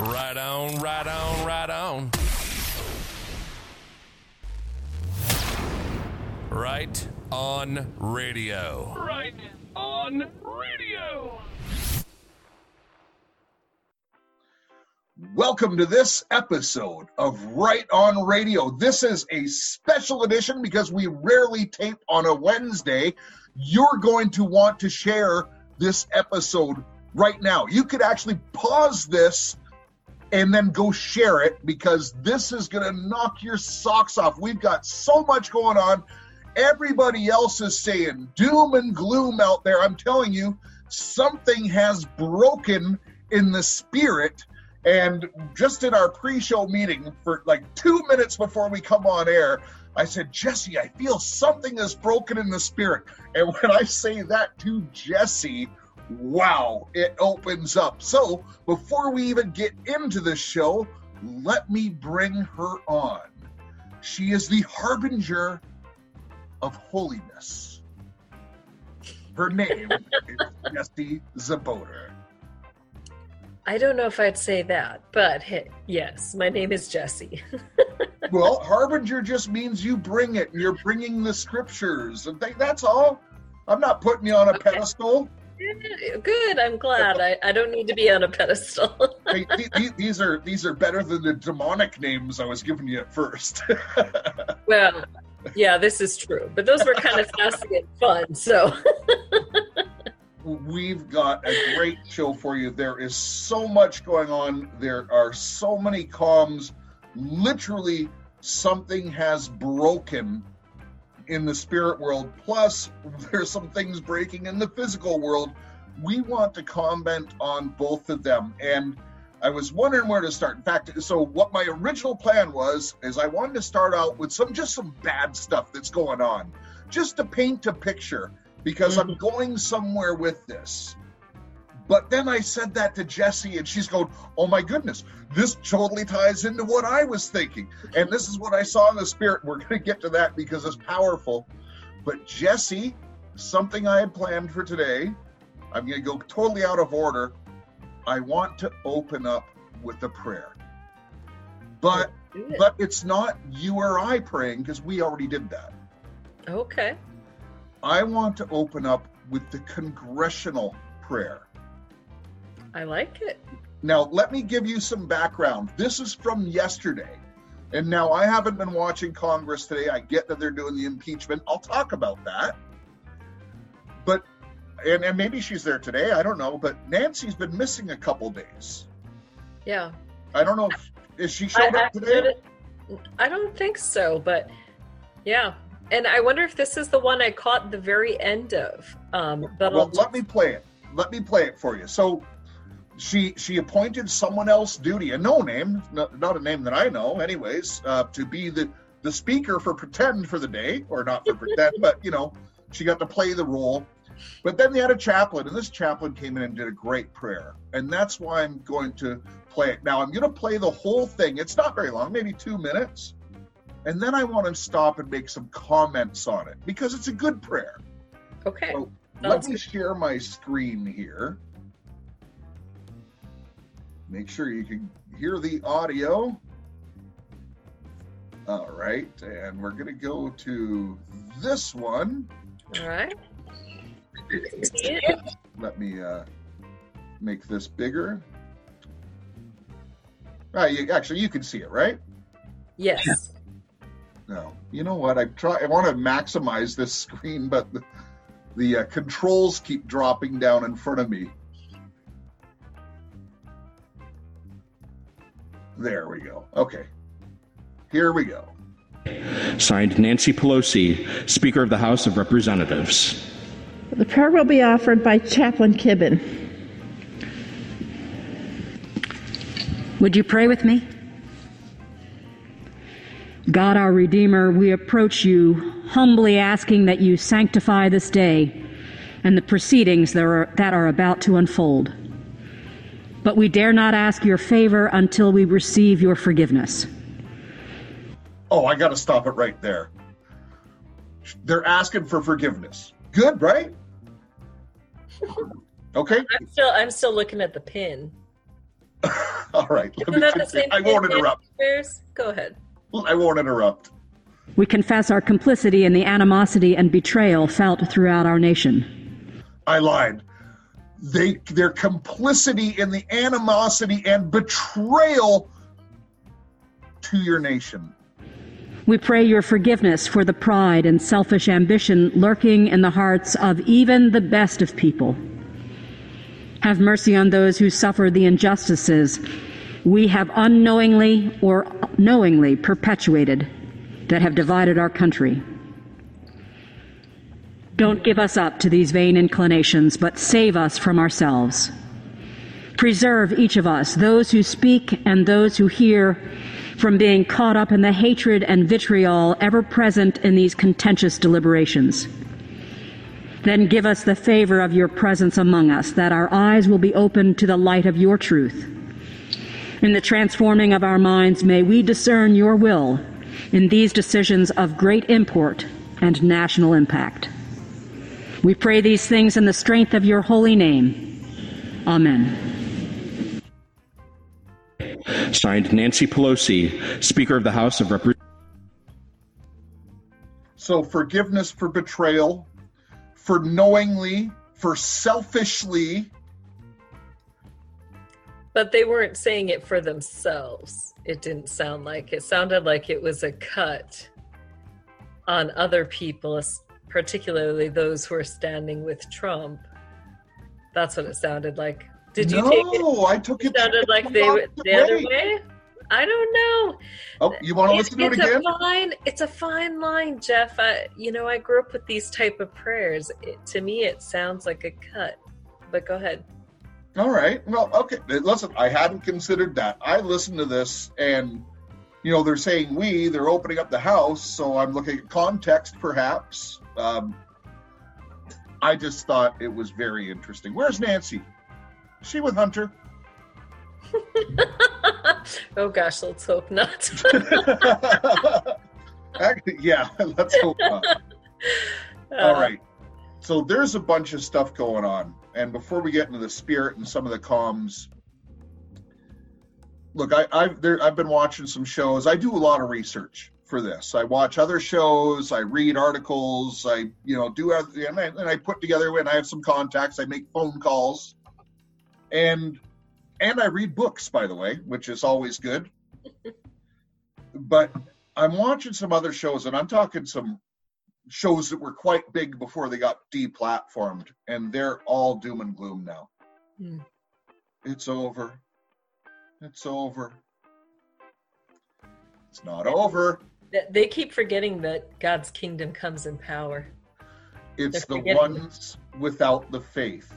Right on, right on, right on. Right on radio. Right on radio. Welcome to this episode of Right on Radio. This is a special edition because we rarely tape on a Wednesday. You're going to want to share this episode right now. You could actually pause this and then go share it because this is going to knock your socks off. We've got so much going on. Everybody else is saying doom and gloom out there. I'm telling you, something has broken in the spirit. And just in our pre show meeting, for like two minutes before we come on air, I said, Jesse, I feel something is broken in the spirit. And when I say that to Jesse, wow, it opens up. So before we even get into the show, let me bring her on. She is the harbinger of holiness. Her name is Jesse Zaboter. I don't know if I'd say that, but hey, yes, my name is Jesse. well, harbinger just means you bring it. And you're bringing the scriptures, and that's all. I'm not putting you on a okay. pedestal. Good. I'm glad. I, I don't need to be on a pedestal. hey, th- these are these are better than the demonic names I was giving you at first. well, yeah, this is true. But those were kind of fascinating and fun. So we've got a great show for you. There is so much going on. There are so many comms. Literally, something has broken in the spirit world. Plus, there's some things breaking in the physical world. We want to comment on both of them. And I was wondering where to start. In fact, so what my original plan was is I wanted to start out with some just some bad stuff that's going on, just to paint a picture because I'm mm-hmm. going somewhere with this. But then I said that to Jesse, and she's going, Oh my goodness, this totally ties into what I was thinking. And this is what I saw in the spirit. We're going to get to that because it's powerful. But Jesse, something I had planned for today, I'm going to go totally out of order. I want to open up with a prayer. But it. but it's not you or I praying because we already did that. Okay. I want to open up with the congressional prayer. I like it. Now, let me give you some background. This is from yesterday. And now I haven't been watching Congress today. I get that they're doing the impeachment. I'll talk about that. But, and, and maybe she's there today. I don't know. But Nancy's been missing a couple days. Yeah. I don't know if, is she showed I, up today? I don't think so. But yeah, and I wonder if this is the one I caught the very end of. Um, but well, let me play it. Let me play it for you. So she she appointed someone else duty, a no name, not, not a name that I know, anyways, uh, to be the the speaker for pretend for the day, or not for pretend, but you know, she got to play the role. But then they had a chaplain, and this chaplain came in and did a great prayer, and that's why I'm going to play it now. I'm going to play the whole thing. It's not very long, maybe two minutes and then I want to stop and make some comments on it because it's a good prayer. Okay. So let me share my screen here. Make sure you can hear the audio. All right, and we're going to go to this one. All right. Let me uh, make this bigger. You, actually, you can see it, right? Yes. No. You know what? I try. I want to maximize this screen, but the, the uh, controls keep dropping down in front of me. There we go. Okay. Here we go. Signed Nancy Pelosi, Speaker of the House of Representatives. The prayer will be offered by Chaplain Kibben. Would you pray with me? God our Redeemer, we approach you humbly asking that you sanctify this day and the proceedings that are, that are about to unfold. But we dare not ask your favor until we receive your forgiveness. Oh, I got to stop it right there. They're asking for forgiveness. Good, right? Okay. I'm still I'm still looking at the pin. All right. Let me the same I won't interrupt. Bears? Go ahead. I won't interrupt. We confess our complicity in the animosity and betrayal felt throughout our nation. I lied. They their complicity in the animosity and betrayal to your nation. We pray your forgiveness for the pride and selfish ambition lurking in the hearts of even the best of people. Have mercy on those who suffer the injustices we have unknowingly or knowingly perpetuated that have divided our country. Don't give us up to these vain inclinations, but save us from ourselves. Preserve each of us, those who speak and those who hear, from being caught up in the hatred and vitriol ever present in these contentious deliberations. Then give us the favor of your presence among us, that our eyes will be opened to the light of your truth. In the transforming of our minds, may we discern your will in these decisions of great import and national impact. We pray these things in the strength of your holy name. Amen. Signed, Nancy Pelosi, Speaker of the House of Representatives. So forgiveness for betrayal, for knowingly, for selfishly. But they weren't saying it for themselves. It didn't sound like. It sounded like it was a cut on other people, es- particularly those who are standing with Trump. That's what it sounded like. Did you no, take it? I took It it sounded like they the other way. I don't know. Oh, you want to listen to it it's again? a fine. It's a fine line, Jeff. I, you know, I grew up with these type of prayers. It, to me, it sounds like a cut. But go ahead. All right. Well, okay. Listen, I hadn't considered that. I listened to this and, you know, they're saying we, they're opening up the house. So I'm looking at context, perhaps. Um, I just thought it was very interesting. Where's Nancy? Is she with Hunter? oh gosh, let's hope not. Actually, yeah, let's hope not. All right. So there's a bunch of stuff going on. And before we get into the spirit and some of the comms, look, I, I've there, I've been watching some shows. I do a lot of research for this. I watch other shows. I read articles. I you know do other- and I, and I put together when I have some contacts. I make phone calls, and and I read books, by the way, which is always good. but I'm watching some other shows, and I'm talking some shows that were quite big before they got deplatformed, and they're all doom and gloom now. Hmm. It's over. It's over. It's not over. Th- They keep forgetting that God's kingdom comes in power. It's the ones without the faith.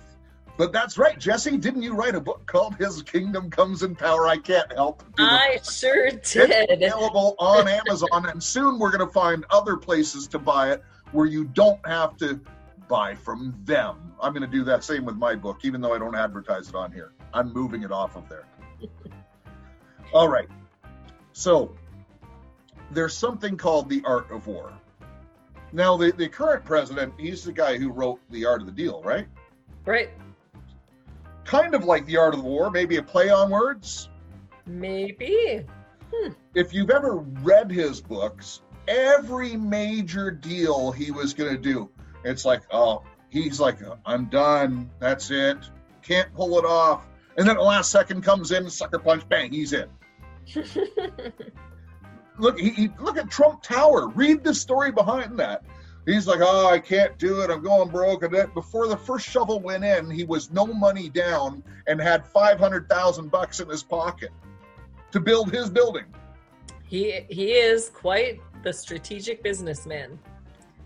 But that's right, Jesse. Didn't you write a book called "His Kingdom Comes in Power"? I can't help. I sure It's did. available on Amazon, and soon we're going to find other places to buy it where you don't have to buy from them. I'm going to do that same with my book, even though I don't advertise it on here. I'm moving it off of there. All right. So there's something called the art of war. Now, the, the current president, he's the guy who wrote The Art of the Deal, right? Right. Kind of like The Art of the War, maybe a play on words. Maybe. Hmm. if you've ever read his books, every major deal he was going to do, it's like, oh, he's like, I'm done. That's it. Can't pull it off. And then the last second comes in, sucker punch, bang, he's in. Look, he, he, look at Trump Tower. Read the story behind that. He's like, oh, I can't do it. I'm going broke. And then before the first shovel went in, he was no money down and had 500,000 bucks in his pocket to build his building. he he is quite the strategic businessman.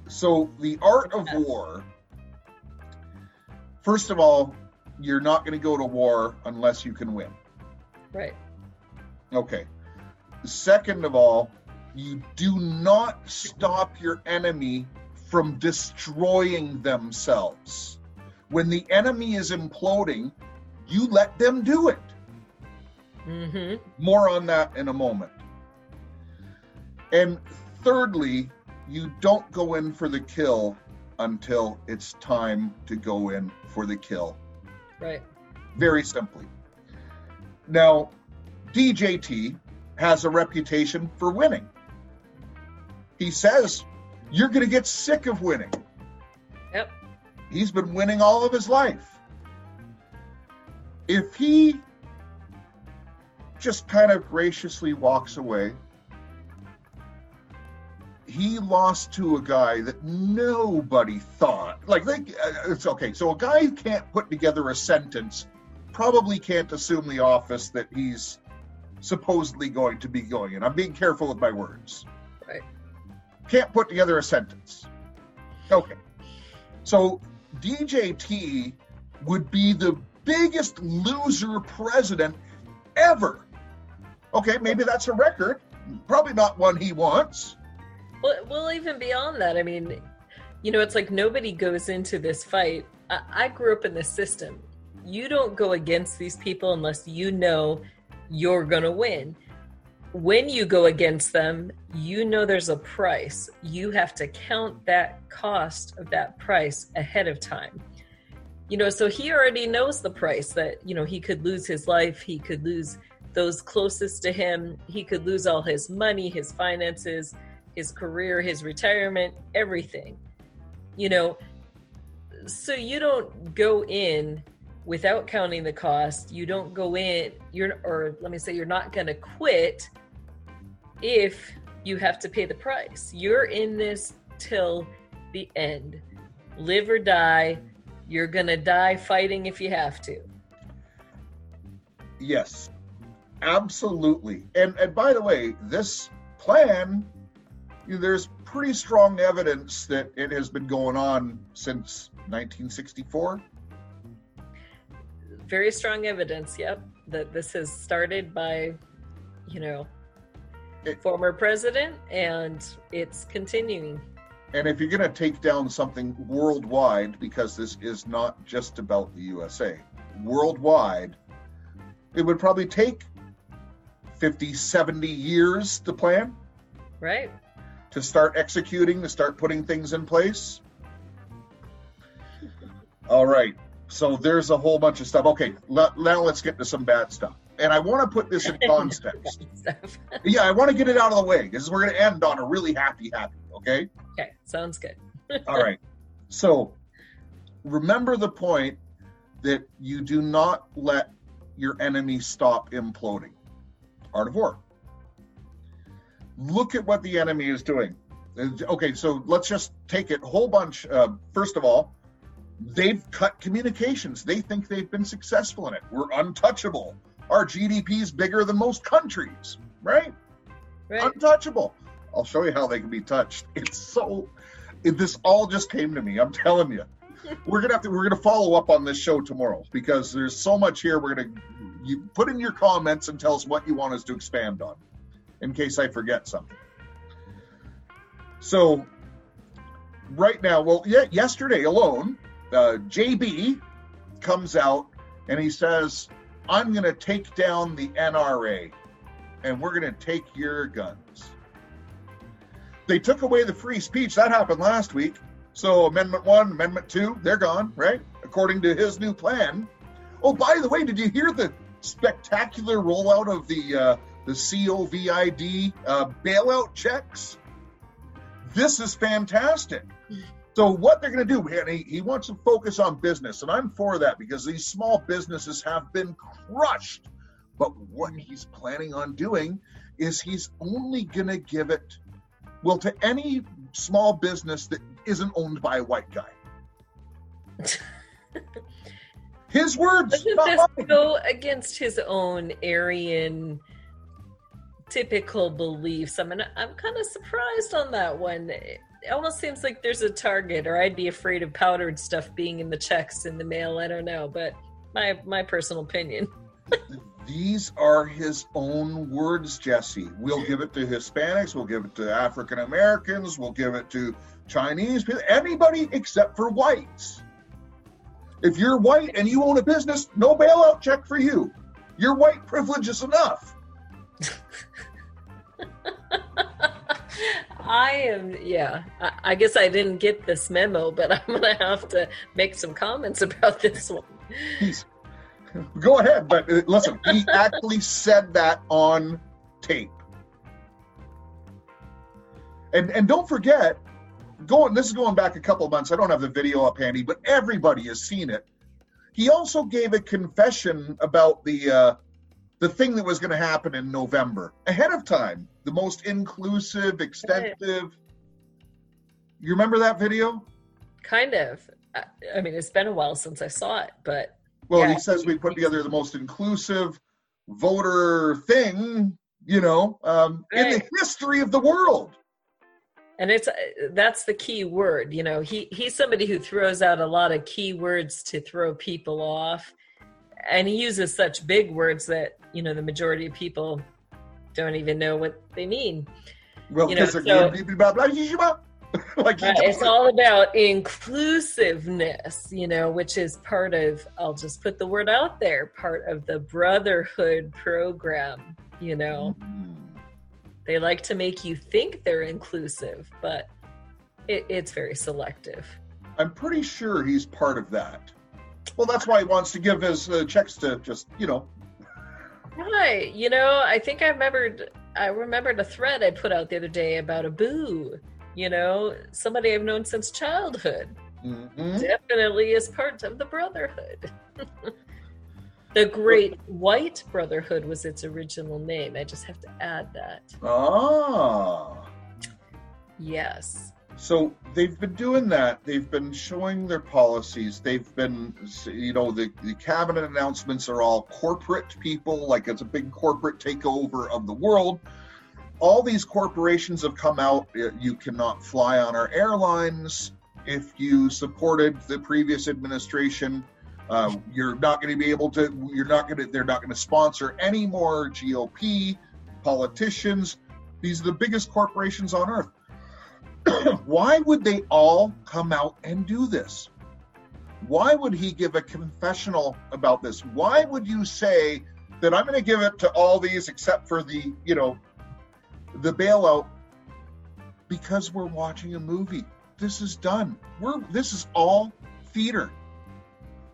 So the art of war. First of all, you're not going to go to war unless you can win. Right. Okay. Second of all, you do not stop your enemy from destroying themselves. When the enemy is imploding, you let them do it. Mm-hmm. More on that in a moment. And thirdly, you don't go in for the kill until it's time to go in for the kill. Right. Very simply. Now, DJT has a reputation for winning. He says you're going to get sick of winning. Yep. He's been winning all of his life. If he just kind of graciously walks away, he lost to a guy that nobody thought like like uh, it's okay so a guy who can't put together a sentence probably can't assume the office that he's supposedly going to be going in. I'm being careful with my words. Right. can't put together a sentence. Okay. So djt would be the biggest loser president ever. Okay maybe that's a record. Probably not one he wants. Well, well, even beyond that, I mean, you know, it's like nobody goes into this fight. I, I grew up in this system. You don't go against these people unless you know you're going to win. When you go against them, you know there's a price. You have to count that cost of that price ahead of time. You know, so he already knows the price that, you know, he could lose his life, he could lose those closest to him, he could lose all his money, his finances, his career, his retirement, everything. You know, so you don't go in without counting the cost. You don't go in, you're, or let me say, you're not going to quit if you have to pay the price. You're in this till the end. Live or die. You're going to die fighting if you have to. Yes, absolutely. And and by the way, this plan, there's pretty strong evidence that it has been going on since 1964. Very strong evidence, yep, that this has started by, you know, It- former president and it's continuing. And if you're going to take down something worldwide, because this is not just about the USA, worldwide, it would probably take 50, 70 years to plan, Right? to start executing, to start putting things in place. All right. So there's a whole bunch of stuff. Okay, le- now let's get to some bad stuff. And I want to put this in context. Yeah, I want to get it out of the way because we're going to end on a really happy, happy. Okay. okay, sounds good. All right. So remember the point that you do not let your enemy stop imploding. Art of War. Look at what the enemy is doing. Uh, Okay, so let's just take it a whole bunch. Uh, first of all, they've cut communications. They think they've been successful in it. We're untouchable. Our GDP is bigger than most countries, right? Right? untouchable. I'll show you how they can be touched. It's so. It, this all just came to me. I'm telling you. We're gonna have to. We're gonna follow up on this show tomorrow because there's so much here. We're gonna you put in your comments and tell us what you want us to expand on, in case I forget something. So, right now, well, yeah, yesterday alone, uh, JB comes out and he says, "I'm gonna take down the NRA." and we're going to take your guns. They took away the free speech. That happened last week. So, Amendment 1, Amendment 2, they're gone, right? According to his new plan. Oh, by the way, did you hear the spectacular rollout of the uh, the COVID uh, bailout checks? This is fantastic. So what they're going to do, and he, he wants to focus on business, and I'm for that because these small businesses have been crushed. But what he's planning on doing is he's only going to give it, well, to any small business that isn't owned by a white guy. His words. Doesn't this mine. go against his own Aryan typical beliefs? I mean, I'm kind of surprised on that one. It almost seems like there's a target, or I'd be afraid of powdered stuff being in the checks in the mail. I don't know, but my my personal opinion. These are his own words, Jesse. We'll give it to Hispanics, we'll give it to African Americans, we'll give it to Chinese people, anybody except for whites. If you're white and you own a business, no bailout check for you. Your white privilege is enough. I am, yeah. I, I guess I didn't get this memo, but I'm gonna have to make some comments about this one. He's Go ahead, but uh, listen, he actually said that on tape. And and don't forget, going this is going back a couple months. I don't have the video up handy, but everybody has seen it. He also gave a confession about the uh, the thing that was going to happen in November ahead of time. The most inclusive, extensive. You remember that video? Kind of. I, mean, it's been a while since I saw it, but Well, Yeah. he says we put together the most inclusive voter thing, you know, um, in the history of the world. and it's that's the key word you know he he's somebody who throws out a lot of key words to throw people off and he uses such big words that you know the majority of people don't even know what they mean Well, You know, so- like Uh, it's all about inclusiveness you know which is part of i'll just put the word out there part of the brotherhood program you know Mm. they like to make you think they're inclusive but it, it's very selective I'm pretty sure he's part of that. Well, that's why he wants to give his uh, checks to just, you know, Right. You know, I think I remembered I remembered a thread I put out the other day about a boo. You know, somebody I've known since childhood. mhm. Definitely is part of the brotherhood. the Great White Brotherhood was its original name. I just have to add that. ah. Yes. So they've been doing that. They've been showing their policies. They've been, you know, the, the cabinet announcements are all corporate people, like it's a big corporate takeover of the world. All these corporations have come out. uh, You cannot fly on our airlines if you supported the previous administration. Um, you're not going to be able to. You're not going to. They're not going to sponsor any more GOP politicians. These are the biggest corporations on earth why would they all come out and do this? Why would he give a confessional about this? Why would you say that I'm going to give it to all these except for the, you know, the bailout? Because we're watching a movie. This is done. We're this is all theater.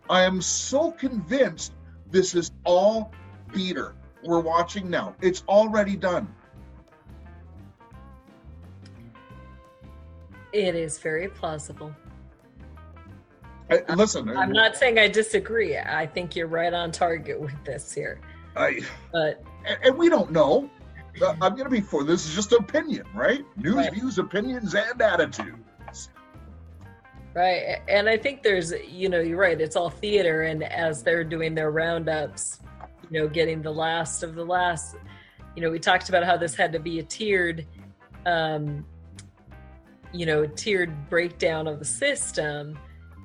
I am so convinced this is all theater. We're watching now. It's already done. It is very plausible. I, listen, I'm not saying I disagree. I think you're right on target with this here. I, But and, and we don't know. Uh, I'm going to be for this is just opinion, right? News, Right. views, opinions, and attitudes. Right. And I think there's, you know, you're right. It's all theater. And as they're doing their roundups, you know, getting the last of the last, you know, we talked about how this had to be a tiered, um, you know, tiered breakdown of the system.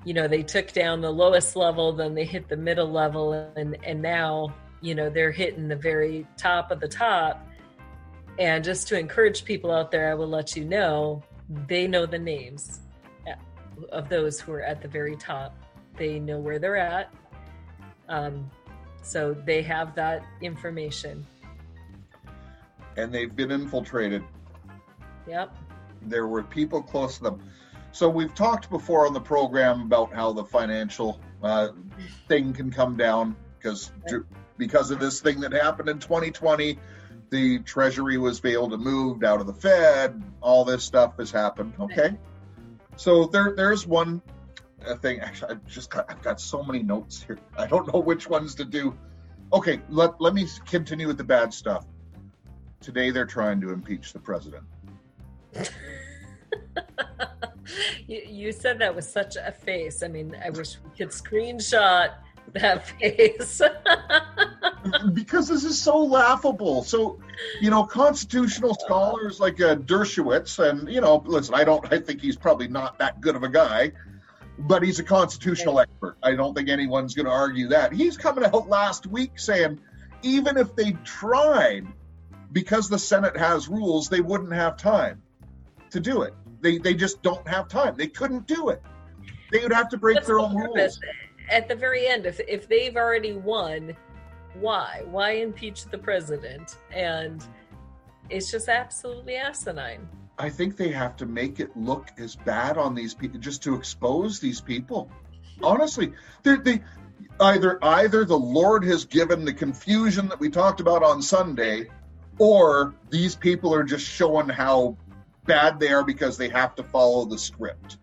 You know, they took down the lowest level, then they hit the middle level, and and now, you know, they're hitting the very top of the top. And just to encourage people out there, I will let you know they know the names of those who are at the very top. They know where they're at. Um, so they have that information. And they've been infiltrated. Yep. There were people close to them. So we've talked before on the program about how the financial uh, thing can come down because because of this thing that happened in 2020, the Treasury was able to move out of the Fed. All this stuff has happened. Okay, so there there's one uh, thing. Actually, I've just got I've got so many notes here. I don't know which ones to do. Okay, let let me continue with the bad stuff. Today they're trying to impeach the president. you, you said that with such a face. I mean, I wish we could screenshot that face. because this is so laughable. So, you know, constitutional scholars like uh, Dershowitz, and you know, listen, I don't, I think he's probably not that good of a guy, but he's a constitutional expert. I don't think anyone's going to argue that. He's coming out last week saying, even if they tried, because the Senate has rules, they wouldn't have time to do it. They they just don't have time. They couldn't do it. They would have to break What's their the own rules. At the very end, if if they've already won, why? Why impeach the president? And it's just absolutely asinine. I think they have to make it look as bad on these people just to expose these people. Honestly, they they Either either the Lord has given the confusion that we talked about on Sunday, or these people are just showing how bad there because they have to follow the script.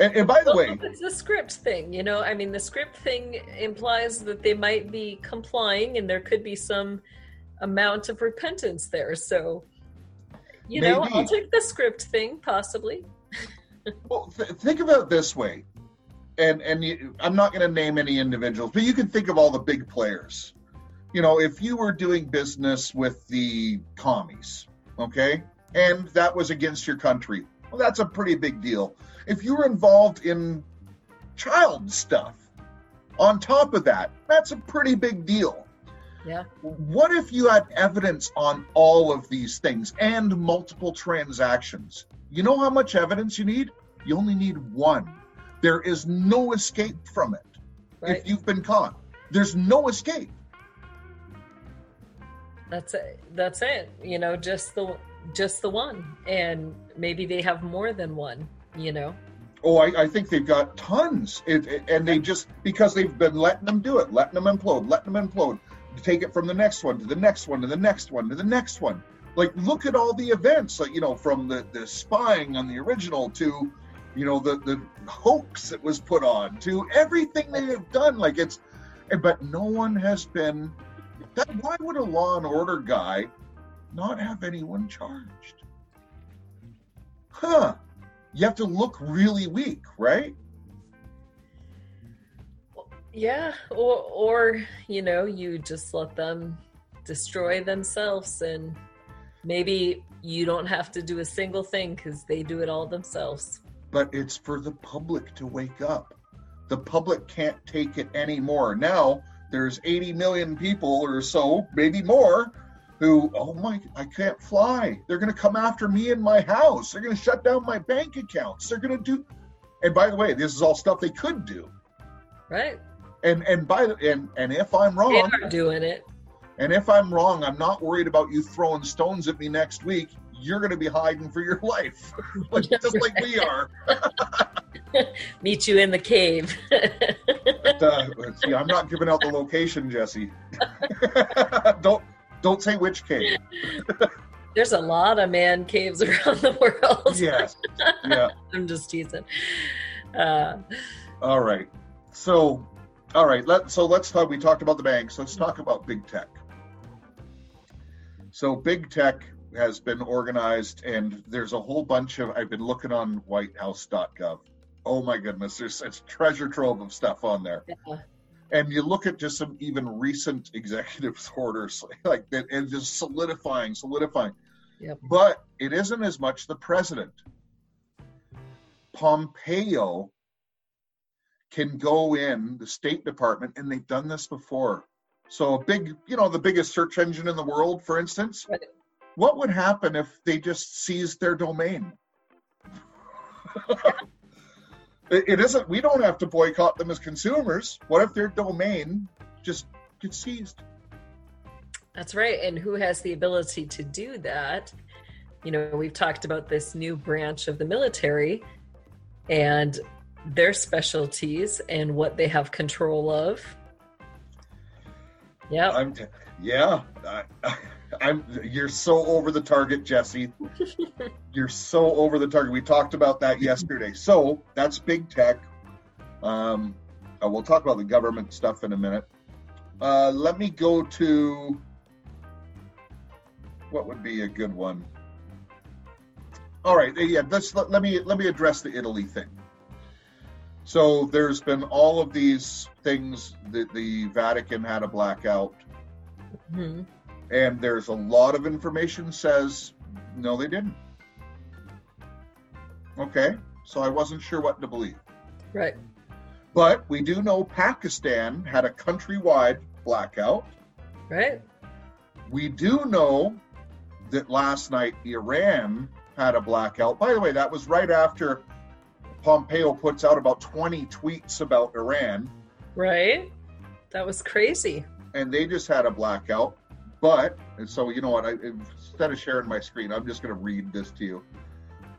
And, and by the way, it's the script thing, you know. I mean, the script thing implies that they might be complying, and there could be some amount of repentance there. So, you know, I'll take the script thing, possibly. Well, th- think about it this way, and and you, I'm not going to name any individuals, but you can think of all the big players. You know, if you were doing business with the commies, okay, and that was against your country, well, that's a pretty big deal. If you were involved in child stuff, on top of that, that's a pretty big deal. Yeah. What if you had evidence on all of these things and multiple transactions? You know how much evidence you need? You only need one. There is no escape from it Right. if you've been caught. There's no escape. That's it. That's it. You know, just the just the one, and maybe they have more than one. You know. Oh, I, I think they've got tons. It, it- and they just, because they've been letting them do it, letting them implode, letting them implode, take it from the next one to the next one to the next one to the next one. Like, look at all the events, like, you know, from the, the spying on the original to, you know, the, the hoax that was put on to everything they have done. Like, it's, but no one has been, that, why would a law and order guy not have anyone charged? Huh you have to look really weak, right? Yeah, or or you know, you just let them destroy themselves, and maybe you don't have to do a single thing because they do it all themselves. But it's for the public to wake up. The public can't take it anymore. Now there's 80 million people or so, maybe more, who, oh my, I can't fly. They're going to come after me in my house. They're going to shut down my bank accounts. They're going to do. And by the way, this is all stuff they could do. Right? And and by the and and if I'm wrong, they are doing it. and if I'm wrong, I'm not worried about you throwing stones at me next week. You're going to be hiding for your life, like, just like we are. Meet you in the cave. uh, see, I'm not giving out the location, Jesse. don't don't say which cave. There's a lot of man caves around the world. Yes. Yeah. I'm just teasing. Uh, All right. So, all right. Let so let's talk. We talked about the banks. Let's talk about big tech. So big tech has been organized, and there's a whole bunch of. I've been looking on WhiteHouse.gov. Oh my goodness, there's it's treasure trove of stuff on there. yeah. And you look at just some even recent executive orders like that and just solidifying solidifying Yep. but it isn't as much the president pompeo can go in the state department and they've done this before so a big you know the biggest search engine in the world for instance Right. what would happen if they just seized their domain it, it isn't we don't have to boycott them as consumers what if their domain just gets seized That's right. And who has the ability to do that? You know, we've talked about this new branch of the military and their specialties and what they have control of. Yeah. i'm t- yeah I, i'm you're so over the target jesse. You're so over the target. We talked about that yesterday. So that's big tech. Um uh, we'll talk about the government stuff in a minute. Uh let me go to what would be a good one. All right yeah let's let, let me let me address the italy thing. So there's been all of these things that the vatican had a blackout. Mhm. And there's a lot of information says no they didn't okay so i wasn't sure what to believe Right. but we do know pakistan had a countrywide blackout Right. we do know that last night iran had a blackout by the way that was right after pompeo puts out about 20 tweets about iran Right. That was crazy. and they just had a blackout. But and so you know what? I, instead of sharing my screen, I'm just going to read this to you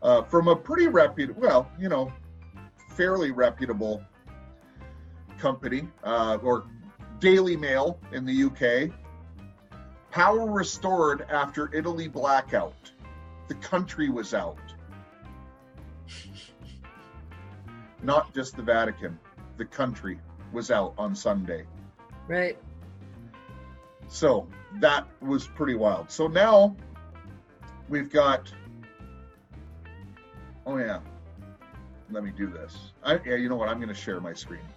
uh, from a pretty reputable, well, you know, fairly reputable Company uh, or Daily Mail in the UK. Power restored after Italy blackout. The country was out. Not just the Vatican, the country was out on Sunday. Right. So that was pretty wild. So now we've got. Oh yeah. Let me do this. I, yeah, you know what? I'm going to share my screen.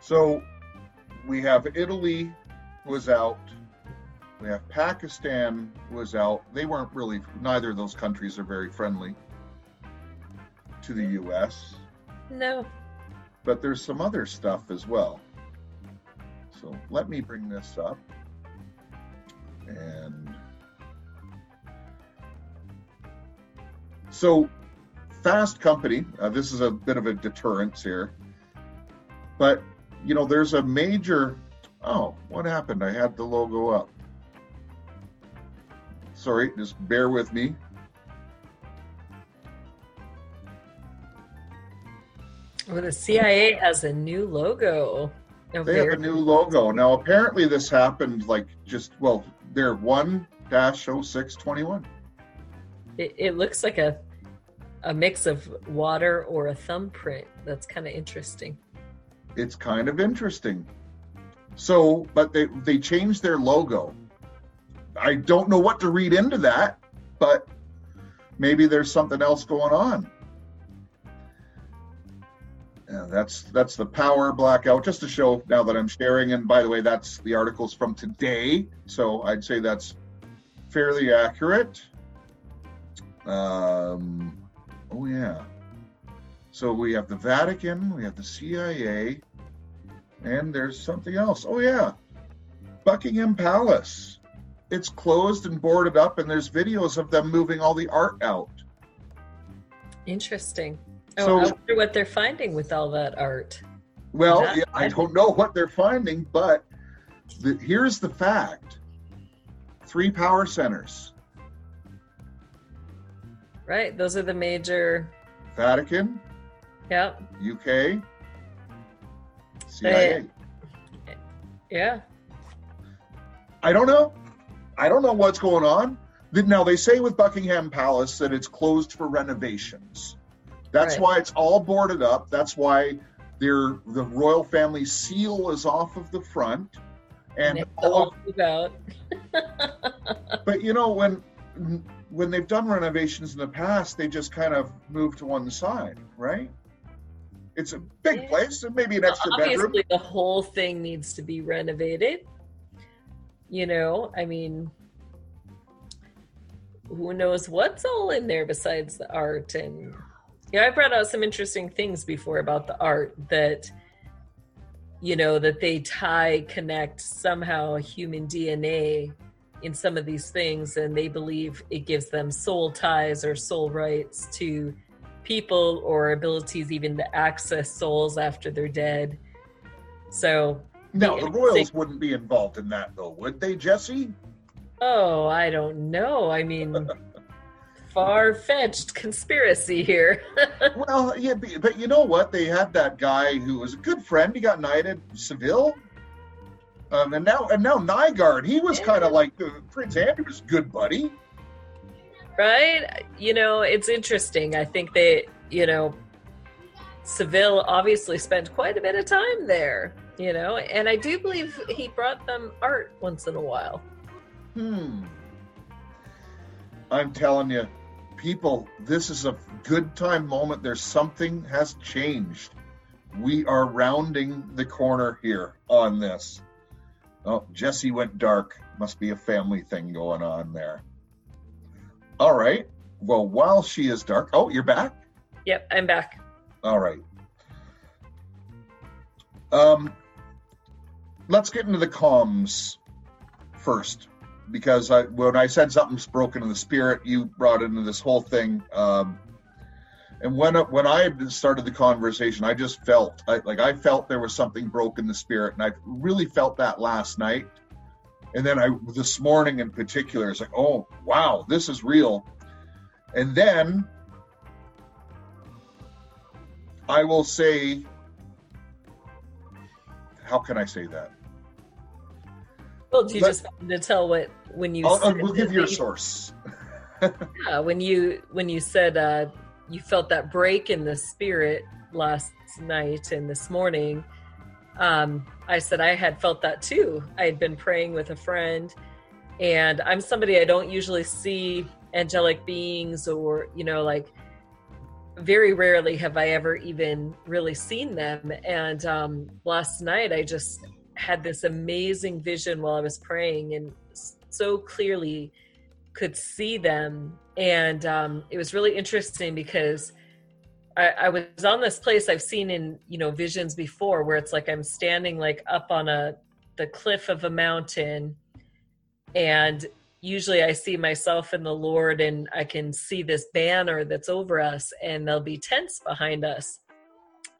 So we have Italy was out. We have Pakistan was out. They weren't really. Neither of those countries are very friendly to the U.S. No. But there's some other stuff as well. So let me bring this up. And so, Fast Company, uh, this is a bit of a deterrence here. But, you know, there's a major. Oh, what happened? I had the logo up. Sorry, just bear with me. Well, the CIA has a new logo. They have a new logo. Now, apparently, this happened like just, well, they're 1 0621. It, it looks like a a mix of water or a thumbprint. That's kind of interesting. It's kind of interesting. So, but they, they changed their logo. I don't know what to read into that, but maybe there's something else going on. That's that's the power blackout. Just to show now that I'm sharing, and by the way, that's the articles from today, so I'd say that's fairly accurate. Um, oh yeah. So we have the Vatican, we have the CIA, and there's something else. Oh yeah, Buckingham Palace. It's closed and boarded up, and there's videos of them moving all the art out. Interesting. Oh, So- I wonder what they're finding with all that art. Well, That- yeah, I don't know what they're finding, but the, here's the fact: three power centers, Right. Those are the major. Vatican, Yep. UK, CIA. Yeah. I don't know. I don't know what's going on. Now they say with Buckingham Palace that it's closed for renovations. That's Right. why it's all boarded up. That's why their the royal family seal is off of the front. And they all of, out. but you know when when they've done renovations in the past, they just kind of move to one side, right? It's a big Yeah. place, and maybe an extra bedroom. Obviously, the whole thing needs to be renovated. You know, I mean, who knows what's all in there besides the art? And yeah, I brought out some interesting things before about the art that, you know, that they tie, connect somehow human DNA in some of these things, and they believe it gives them soul ties or soul rights to people or abilities even to access souls after they're dead. So, Now Yeah, the royals wouldn't be involved in that, though, would they, Jesse? oh, I don't know. I mean, far fetched conspiracy here. Well, yeah, but but you know what? They had that guy who was a good friend. He got knighted, Savile, um, and now and now Nygaard. He was kind of like uh, Prince Andrew's good buddy. right? You know, it's interesting. I think they, you know, Savile obviously spent quite a bit of time there, you know, and I do believe he brought them art once in a while. Hmm. I'm telling you, people, this is a good time moment. There's something has changed. We are rounding the corner here on this. Oh, Jesse went dark. Must be a family thing going on there. All right. Well, while she is dark, oh, you're back. Yep, I'm back. All right. Um, let's get into the comms first, because I, when I said something's broken in the spirit, you brought into this whole thing. Um, and when when I started the conversation, I just felt I, like I felt there was something broken in the spirit, and I really felt that last night. And then I this morning in particular, it's like, oh wow, this is real. And then I will say how can I say that? Well, do you Let- just want to tell what when you? I'll, I'll- said we'll give you a source. Yeah, when you when you said uh, you felt that break in the spirit last night and this morning, um, I said I had felt that too. I had been praying with a friend, and I'm somebody I don't usually see angelic beings or you know like very rarely have I ever even really seen them. And um, last night I just had this amazing vision while I was praying and so clearly could see them. And um, it was really interesting because I, I was on this place I've seen in, you know, visions before where it's like I'm standing like up on a, the cliff of a mountain and usually I see myself and the Lord and I can see this banner that's over us and there'll be tents behind us.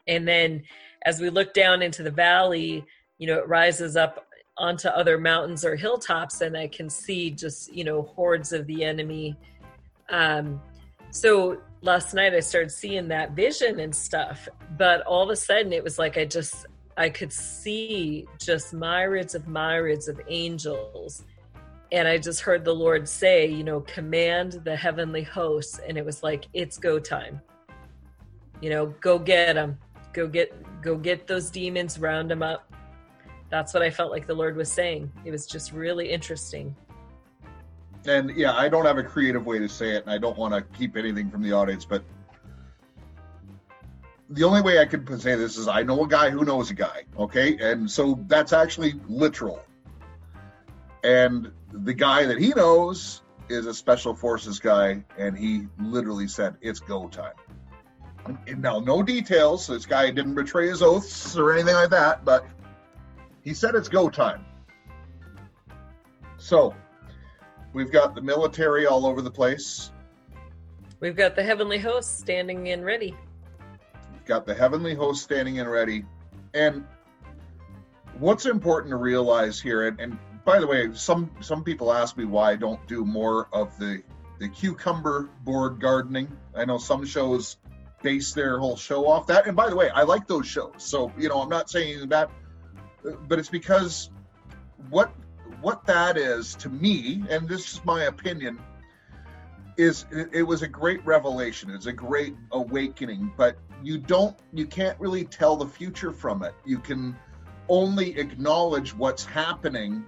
And then as we look down into the valley, you know, it rises up onto other mountains or hilltops and I can see just, you know, hordes of the enemy. Um, so last night I started seeing that vision and stuff, but all of a sudden it was like I just, I could see just myriads of myriads of angels and I just heard the Lord say, you know, command the heavenly hosts, and it was like it's go time. You know, go get them, go get, go get those demons, round them up. That's what I felt like the Lord was saying. It was just really interesting. And yeah, I don't have a creative way to say it, and I don't want to keep anything from the audience, but the only way I could say this is I know a guy who knows a guy, okay? And so that's actually literal. And the guy that he knows is a special forces guy, and he literally said, It's go time. And now, no details. This guy didn't betray his oaths or anything like that, but he said it's go time. So, we've got the military all over the place. We've got the heavenly hosts standing and ready. We've got the heavenly host standing and ready. And what's important to realize here, and, and by the way, some some people ask me why I don't do more of the the cucumber board gardening. I know some shows base their whole show off that. And by the way, I like those shows. So you know, I'm not saying that, but it's because what what that is to me, and this is my opinion, is it, it was a great revelation. It's a great awakening, but you don't, you can't really tell the future from it. You can only acknowledge what's happening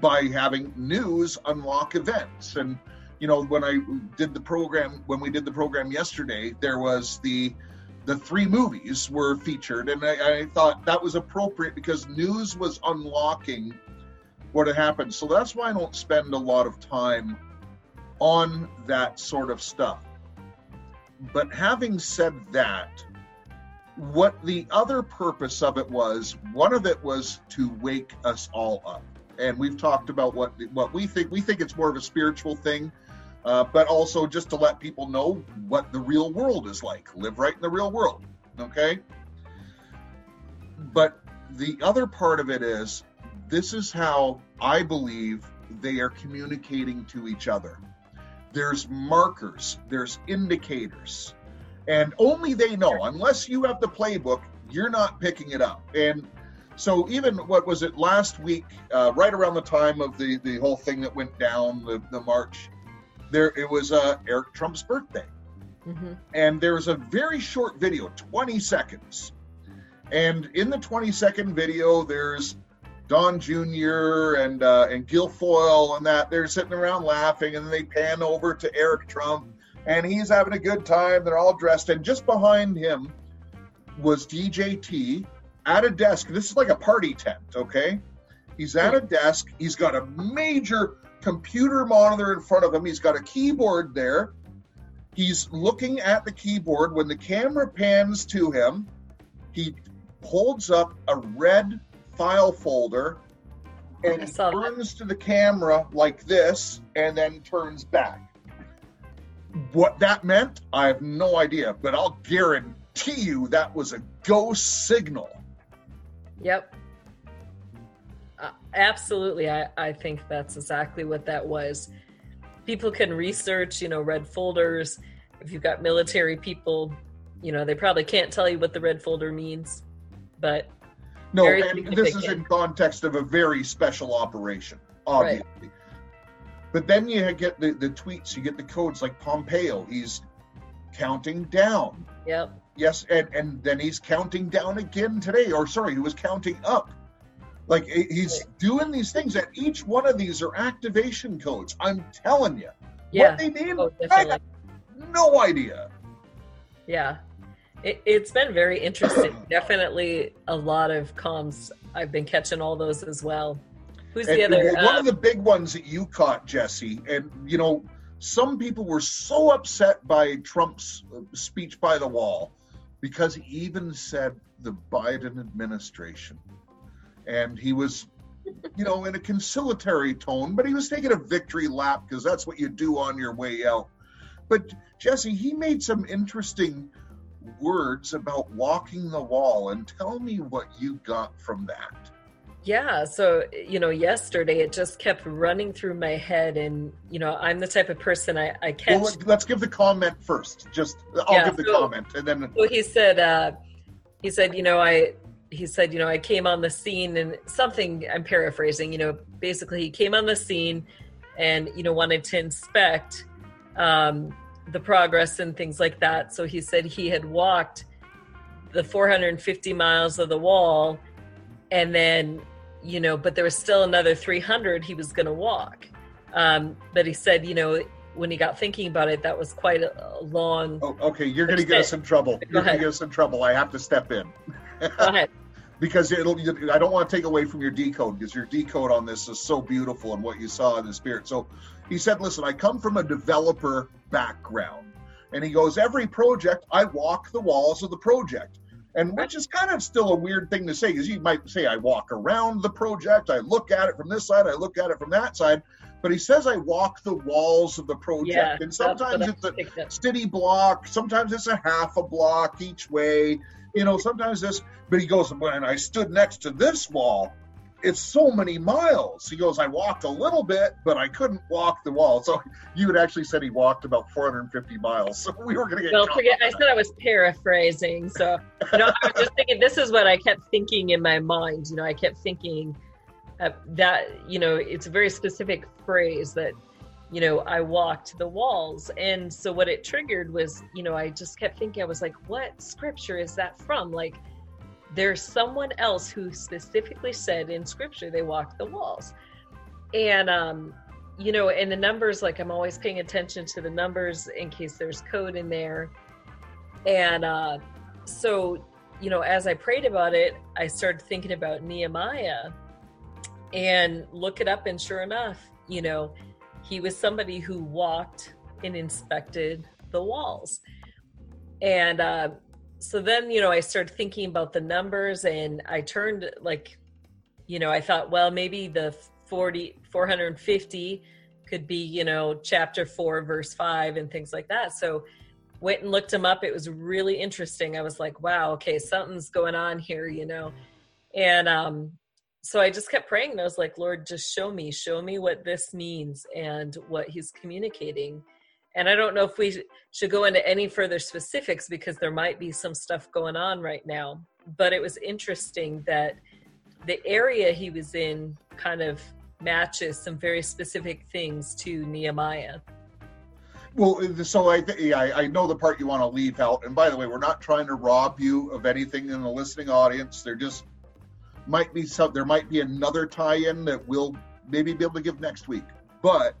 by having news unlock events. And you know, when I did the program, when we did the program yesterday, there was the the three movies were featured, and I, I thought that was appropriate because news was unlocking what had happened. So that's why I don't spend a lot of time on that sort of stuff. But having said that, what the other purpose of it was, one of it was to wake us all up. And we've talked about what what we think. We think it's more of a spiritual thing, uh, but also just to let people know what the real world is like. Live right in the real world, okay? But the other part of it is this is how I believe they are communicating to each other. There's markers, there's indicators, and only they know. Unless you have the playbook, you're not picking it up. And so, even what was it last week, uh, right around the time of the the whole thing that went down, the, the march, there it was uh, Eric Trump's birthday. Hmm and there's a very short video 20 seconds. And in the 20 second video there's don jr and uh, and guilfoyle and that. They're sitting around laughing and then they pan over to eric trump and he's having a good time. They're all dressed. And just behind him was djt at a desk. This is like a party tent okay? He's at a desk. He's got a major computer monitor in front of him he's got a keyboard there He's looking at the keyboard. When the camera pans to him, he holds up a red file folder and saw that. turns to the camera like this and then turns back. What that meant, I have no idea, but I'll guarantee you that was a ghost signal. Yep. Absolutely. I, I think that's exactly what that was. People can research, you know, red folders. If you've got military people, you know, they probably can't tell you what the red folder means, but No, and this is in context of a very special operation, obviously. But then you get the, the tweets, you get the codes like Pompeo, he's counting down. Yep. Yes, and, and then he's counting down again today, or sorry, he was counting up. Like he's doing these things, and each one of these are activation codes. I'm telling you. Yeah. What they mean, Oh, I have no idea. Yeah. It, it's been very interesting. Definitely a lot of comms. I've been catching all those as well. Who's the And other? one uh, of the big ones that you caught, Jesse, and you know, some people were so upset by Trump's uh, speech by the wall because he even said the Biden administration. And he was, you know, in a conciliatory tone, but he was taking a victory lap because that's what you do on your way out. But Jesse, he made some interesting words about walking the wall, and tell me what you got from that. Yeah, so you know, yesterday it just kept running through my head, and you know, I'm the type of person I, I catch. Well, let- let's give the comment first. Just I'll Yeah, give the so- comment, and then so he said, uh, he said, you know, I, he said, you know, I came on the scene and something. I'm paraphrasing. You know, basically, he came on the scene, and you know, wanted to inspect um, the progress and things like that. So he said he had walked the 450 miles of the wall, and then you know, but there was still another 300 he was going to walk. Um, but he said, you know, when he got thinking about it, that was quite a, long. oh, okay, you're going to get us in trouble. You're going to get us in trouble. I have to step in Go ahead. Because it'll. I don't want to take away from your decode because your decode on this is so beautiful and what you saw in the spirit. So he said, "Listen, I come from a developer background," and he goes, "Every project, I walk the walls of the project." And which is kind of still a weird thing to say, because you might say I walk around the project, I look at it from this side, I look at it from that side. But he says I walk the walls of the project, Yeah, and sometimes it's a city block, sometimes it's a half a block each way, you know, sometimes this. But he goes, when I stood next to this wall, it's so many miles. He goes, I walked a little bit, but I couldn't walk the wall. So you had actually said he walked about 450 miles. So we were going to get. Caught forget. I said I was paraphrasing, so you know, I was just thinking. This is what I kept thinking in my mind. You know, I kept thinking uh, that you know it's a very specific phrase that you know I walked the walls, and so what it triggered was you know I just kept thinking I was like, what scripture is that from? Like, there's someone else who specifically said in scripture they walked the walls, and um, you know, and the numbers, like I'm always paying attention to the numbers in case there's code in there. And uh, so, you know, as I prayed about it, I started thinking about Nehemiah and look it up. And sure enough, you know, he was somebody who walked and inspected the walls. And uh, so then, you know, I started thinking about the numbers and I turned like, you know, I thought, well, maybe the 40, 450 could be, you know, chapter four, verse five, and things like that. So went and looked them up. It was really interesting. I was like, wow, okay, something's going on here, you know. And um, so I just kept praying. And I was like, Lord, just show me, show me what this means and what he's communicating. And I don't know if we should go into any further specifics because there might be some stuff going on right now. But it was interesting that the area he was in kind of matches some very specific things to Nehemiah. Well, uh, so I, th- yeah, I I know the part you want to leave out. And by the way, we're not trying to rob you of anything in the listening audience. They're just might be some. There might be another tie-in that we'll maybe be able to give next week. But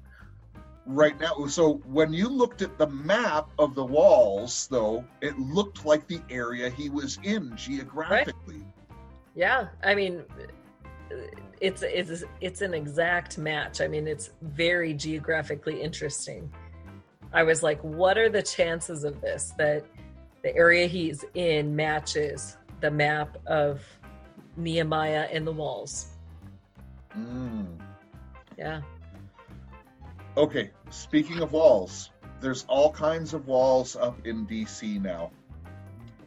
right now, so when you looked at the map of the walls, though, it looked like the area he was in geographically. Right. Yeah, I mean, it's it's it's an exact match. I mean, it's very geographically interesting. I was like, what are the chances of this that the area he's in matches the map of Nehemiah and the walls? Mm. Yeah. Okay, speaking of walls, there's all kinds of walls up in DC now.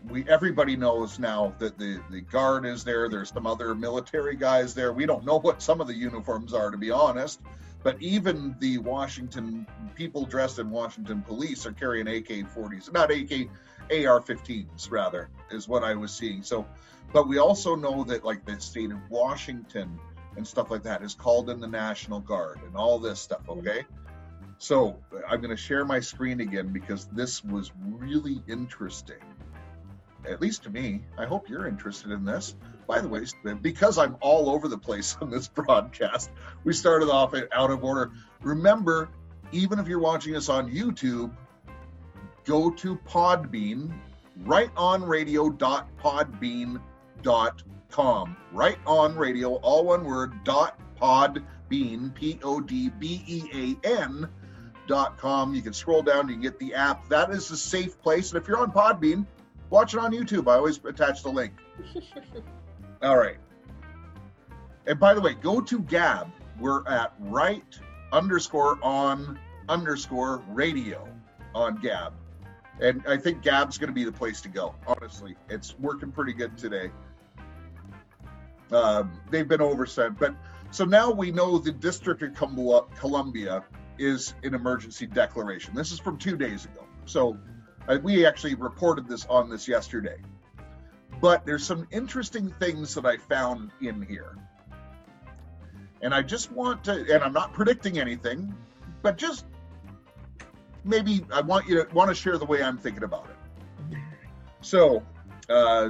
We everybody knows now that the the guard is there. There's some other military guys there. We don't know what some of the uniforms are, to be honest. But even the Washington people dressed in Washington police are carrying AK-40s, not AK, AR-15s rather, is what I was seeing. So, but we also know that like the state of Washington and stuff like that is called in the National Guard and all this stuff. Mm-hmm. Okay. So I'm going to share my screen again because this was really interesting. At least to me. I hope you're interested in this. By the way, because I'm all over the place on this broadcast, we started off out of order. Remember, even if you're watching us on YouTube, go to Podbean, rightonradio.podbean.com. Right on radio, all one word, dot podbean, P O D B E A N dot com. You can scroll down, you can get the app. That is a safe place. And if you're on Podbean, watch it on YouTube. I always attach the link. All right. And by the way, go to Gab. We're at right underscore on underscore radio on Gab. And I think Gab's going to be the place to go. Honestly, it's working pretty good today. Um, they've been oversent, but so now we know the District of Columbia is an emergency declaration. This is from two days ago. So uh, we actually reported this on this yesterday. But there's some interesting things that I found in here. And I just want to, and I'm not predicting anything, but just maybe I want you to want to share the way I'm thinking about it. So, uh,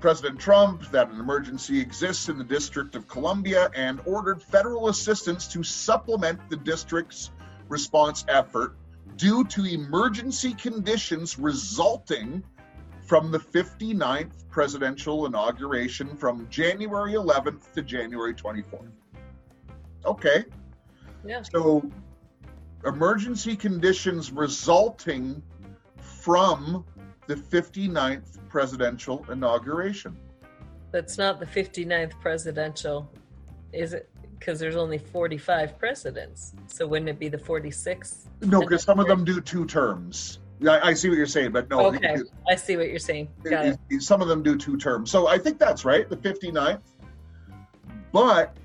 President Trump that an emergency exists in the District of Columbia and ordered federal assistance to supplement the district's response effort due to emergency conditions resulting from the 59th presidential inauguration from January 11th to January 24th. Okay. Yeah. So, emergency conditions resulting from the 59th presidential inauguration. That's not the 59th presidential, is it? Because there's only 45 presidents. So wouldn't it be the 46th? No, because some of them do two terms. I, I see what you're saying, but no. Okay, it- I see what you're saying. Got it. it- some of them do two terms. So I think that's right, the 59th. But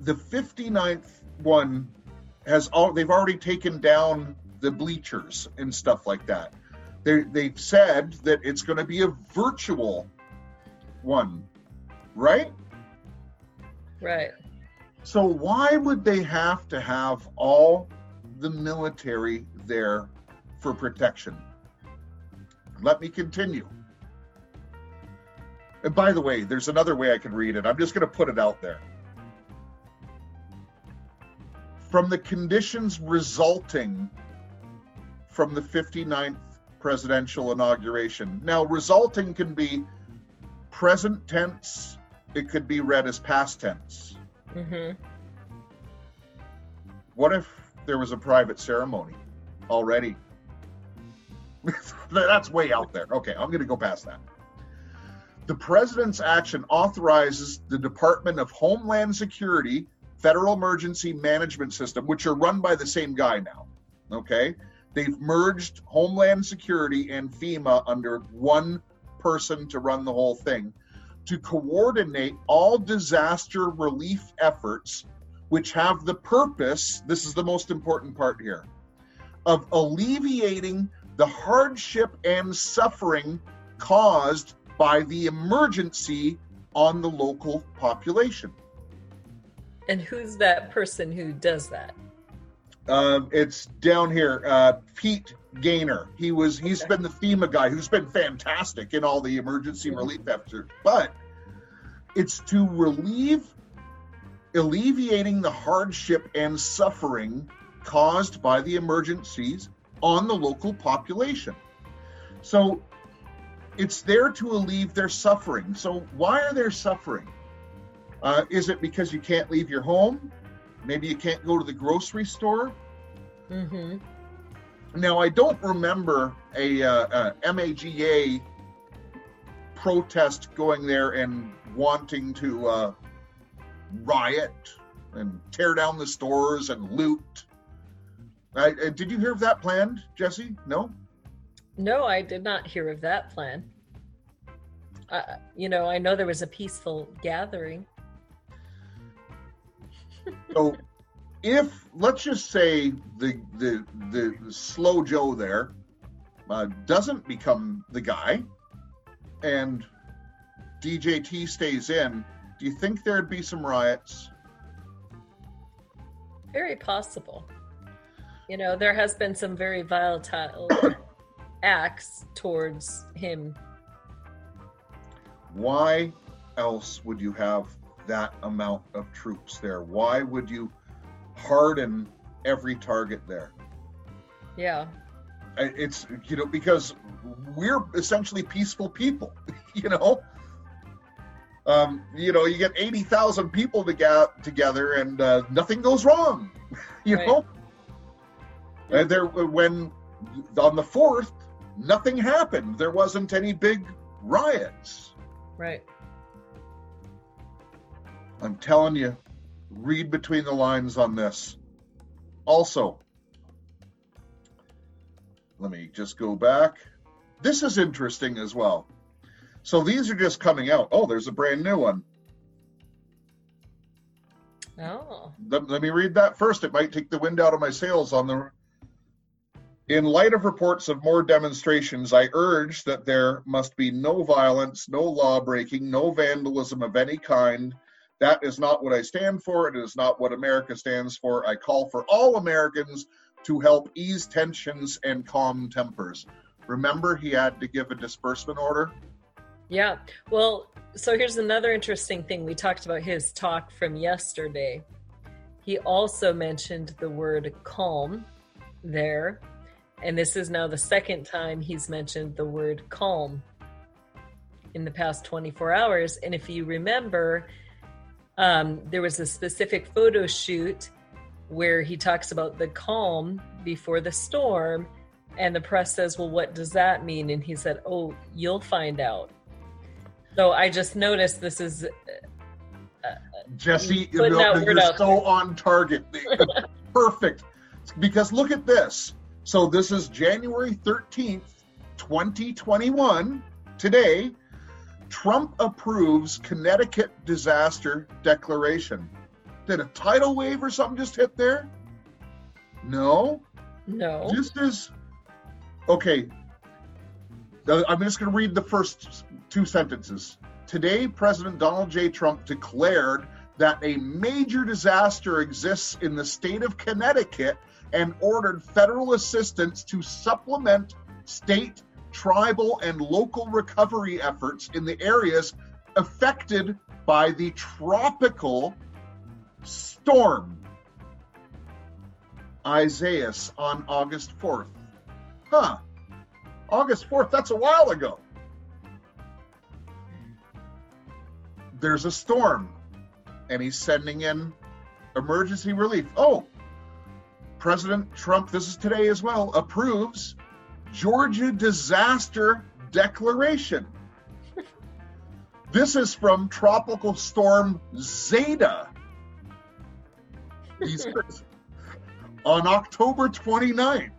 the 59th one has all they've already taken down the bleachers and stuff like that. They they've said that it's going to be a virtual one, right? Right. So why would they have to have all the military there for protection? Let me continue. And by the way, there's another way I can read it. I'm just going to put it out there. From the conditions resulting from the 59th presidential inauguration. Now, resulting can be present tense, it could be read as past tense. hmm What if there was a private ceremony already? That's way out there. Okay, I'm going to go past that. The president's action authorizes the Department of Homeland Security Federal Emergency Management System, which are run by the same guy now. Okay, they've merged Homeland Security and FEMA under one person to run the whole thing to coordinate all disaster relief efforts which have the purpose this is the most important part here of alleviating the hardship and suffering caused by the emergency on the local population. And who's that person who does that? Um, it's down here, uh, Pete Gaynor. He was he's Okay. been the FEMA guy who's been fantastic in all the emergency Mhm. relief efforts, but it's to relieve alleviating the hardship and suffering caused by the emergencies on the local population. So it's there to alleviate their suffering. So why are they suffering? Uh, is it because you can't leave your home? Maybe you can't go to the grocery store. hmm Now, I don't remember a, uh, a MAGA protest going there and wanting to uh, riot and tear down the stores and loot. I, uh, did you hear of that planned, Jesse? No. No, I did not hear of that plan. Uh, you know, I know there was a peaceful gathering. So, if let's just say the the the slow Joe there uh, doesn't become the guy, and DJT stays in, do you think there'd be some riots? Very possible. You know, there has been some very volatile acts towards him. Why else would you have that amount of troops there? Why would you harden every target there? Yeah. It's you know because we're essentially peaceful people, you know. Um, you know, you get eighty thousand people to get together and uh, nothing goes wrong, you Right. know. And there, when on the fourth, nothing happened. There wasn't any big riots. Right. I'm telling you, read between the lines on this. Also, let me just go back. This is interesting as well. So these are just coming out. Oh, there's a brand new one. Oh. Let, let me read that first. It might take the wind out of my sails on the. In light of reports of more demonstrations, I urge that there must be no violence, no law breaking, no vandalism of any kind. That is not what I stand for. It is not what America stands for. I call for all Americans to help ease tensions and calm tempers. Remember, he had to give a disbursement order? Yeah. Well, so here's another interesting thing. We talked about his talk from yesterday. He also mentioned the word calm there. And this is now the second time he's mentioned the word calm in the past 24 hours. And if you remember, um, there was a specific photo shoot where he talks about the calm before the storm. And the press says, Well, what does that mean? And he said, Oh, you'll find out. So I just noticed this is Jesse, you know, you're so on target. Perfect. Because look at this. So this is January 13th, 2021. Today, Trump approves Connecticut disaster declaration. Did a tidal wave or something just hit there? No. no. This is okay. I'm just going to read the first two sentences. Today, President Donald J. Trump declared that a major disaster exists in the state of Connecticut and ordered federal assistance to supplement state, tribal, and local recovery efforts in the areas affected by the tropical storm Isaias on August 4th. Huh. August 4th, that's a while ago. There's a storm, and he's sending in emergency relief. Oh, President Trump, this is today as well, approves Georgia disaster declaration. this is from Tropical Storm Zeta. On October 29th.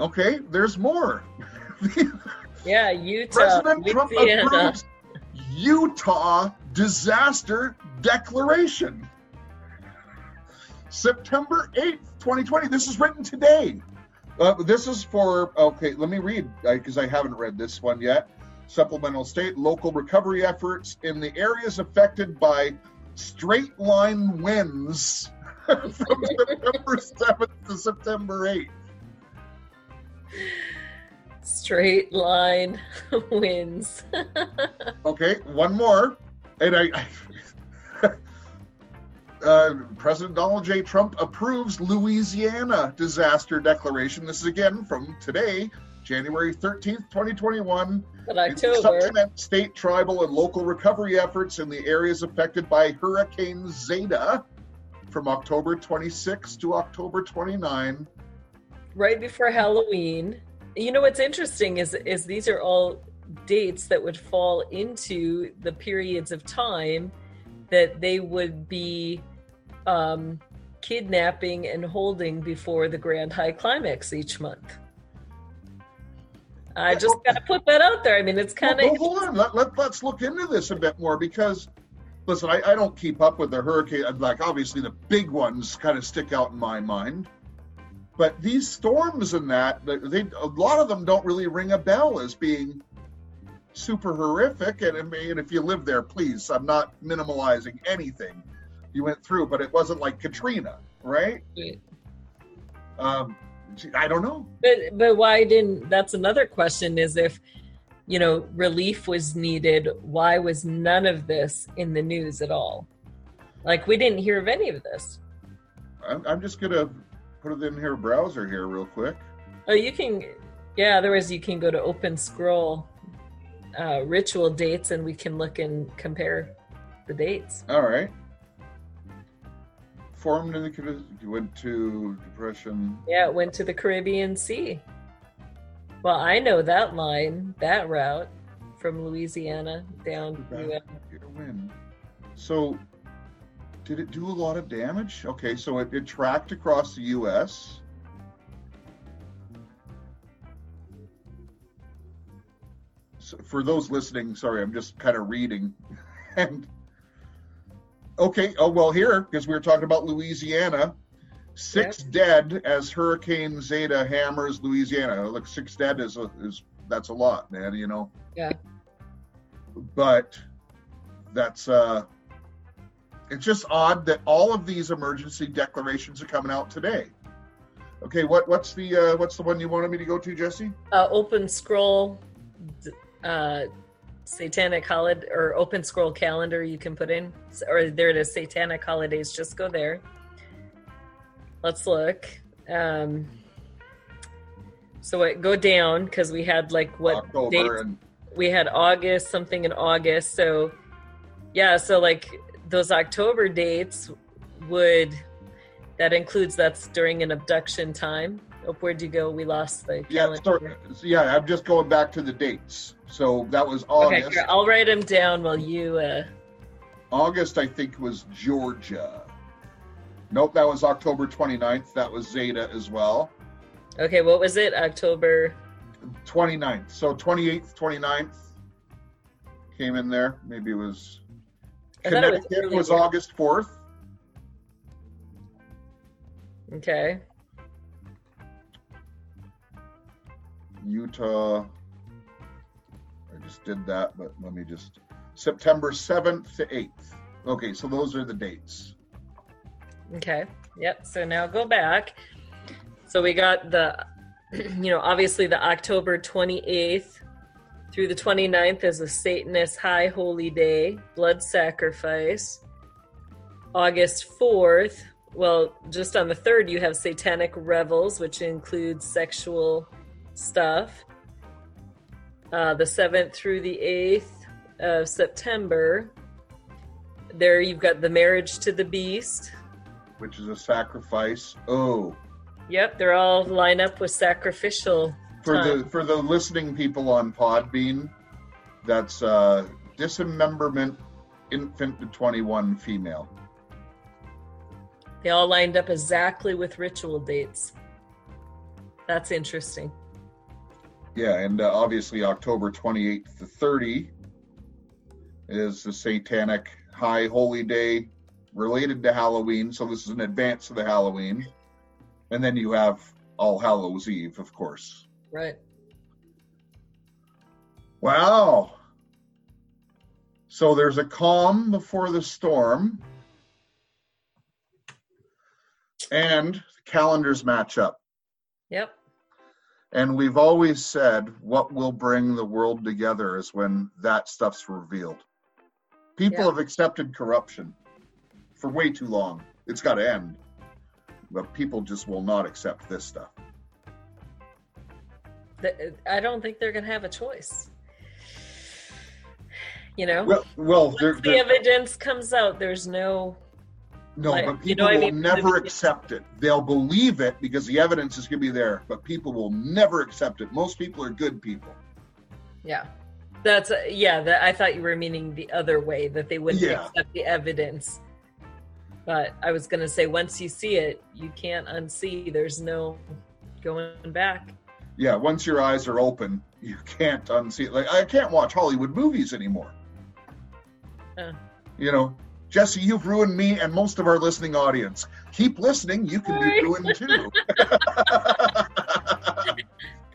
Okay, there's more. Yeah, Utah, President Trump Louisiana. approves Utah disaster declaration. September 8th, 2020. This is written today. Uh, this is for, okay, let me read because I haven't read this one yet. Supplemental state local recovery efforts in the areas affected by straight line winds from September 7th to September 8th. Straight line wins. Okay, one more. And I, I uh, President Donald J. Trump approves Louisiana disaster declaration. This is again from today, January 13th, 2021. but To October. Supplement state, tribal, and local recovery efforts in the areas affected by Hurricane Zeta from October 26 to October 29. right before Halloween. You know what's interesting is is these are all dates that would fall into the periods of time that they would be um, kidnapping and holding before the grand high climax each month. I just got to put that out there. I mean, it's kind Well, of hold on. Let, let, let's look into this a bit more because listen, I, I don't keep up with the hurricane. Like obviously the big ones kind of stick out in my mind, but these storms and that they, they a lot of them don't really ring a bell as being super horrific. And I mean, if you live there, please, I'm not minimalizing anything you went through, but it wasn't like Katrina, right? Right. Um, I don't know. But but why didn't? That's another question. Is if you know relief was needed, why was none of this in the news at all? Like we didn't hear of any of this. I'm, I'm just gonna put it in here browser here real quick. Oh, you can. Yeah, otherwise you can go to Open Scroll uh, ritual dates, and we can look and compare the dates. All right. Formed in the Carib- you went to depression. Yeah, it went to the Caribbean Sea. Well, I know that line, that route from Louisiana down. Here, wind. So, did it do a lot of damage? Okay, so it, it tracked across the U.S. So for those listening, sorry, I'm just kind of reading. And okay, oh well, here because we were talking about Louisiana. Six dead as Hurricane Zeta hammers Louisiana. Look, six dead is a, is that's a lot, man. You know. Yeah. But that's uh, it's just odd that all of these emergency declarations are coming out today. Okay, what what's the uh, what's the one you wanted me to go to, Jesse? Uh, open Scroll, uh, Satanic holiday or Open Scroll calendar you can put in, or there it is. Satanic holidays. Just go there. Let's look. Um, so it, go down because we had like what October dates and we had August, something in August. So, yeah, so like those October dates would that includes that's during an abduction time. Oh, where'd you go? We lost the yeah, calendar. so, yeah. I'm just going back to the dates. So that was okay, August. here, I'll write them down while you. Uh, August, I think, was Georgia. Nope, that was October 29th. That was Zeta as well. okay, what was it? October. 29th. So 28th, 29th came in there. Maybe it was I thought it was Connecticut was. August 4th. Okay, Utah. I just did that, but let me just September 7th to 8th. Okay, so those are the dates. okay, yep. So now go back. So we got the, you know, obviously the October twenty eighth through the 29th is a Satanist High Holy Day, blood sacrifice. August 4th, well, just on the 3rd, you have Satanic Revels, which includes sexual stuff. Uh, the 7th through the 8th of September, there you've got the Marriage to the Beast. which is a sacrifice. Oh, Yep, they're all line up with sacrificial. for time. the for the listening people on Podbean, that's uh, dismemberment, infant to 21 female. They all lined up exactly with ritual dates. That's interesting. Yeah, and uh, obviously October 28th to 30 is the Satanic High Holy Day related to Halloween. So this is an advance of the Halloween. And then you have All Hallows Eve, of course. Right. Wow. So there's a calm before the storm. And calendars match up. Yep. And we've always said what will bring the world together is when that stuff's revealed. People Yeah. have accepted corruption for way too long. It's got to end. But people just will not accept this stuff. I don't think they're going to have a choice. You know, Well, well, once they're, the they're- evidence comes out, there's no. No, like, but you people know what I will mean? never accept it. They'll believe it because the evidence is going to be there, but people will never accept it. Most people are good people. Yeah. That's, uh, yeah, that, I thought you were meaning the other way, that they wouldn't Yeah. accept the evidence. But I was going to say, once you see it, you can't unsee. There's no going back. Yeah, once your eyes are open, you can't unsee it. Like I can't watch Hollywood movies anymore. Uh. You know, Jesse, you've ruined me and most of our listening audience. Keep listening, you can be ruined too.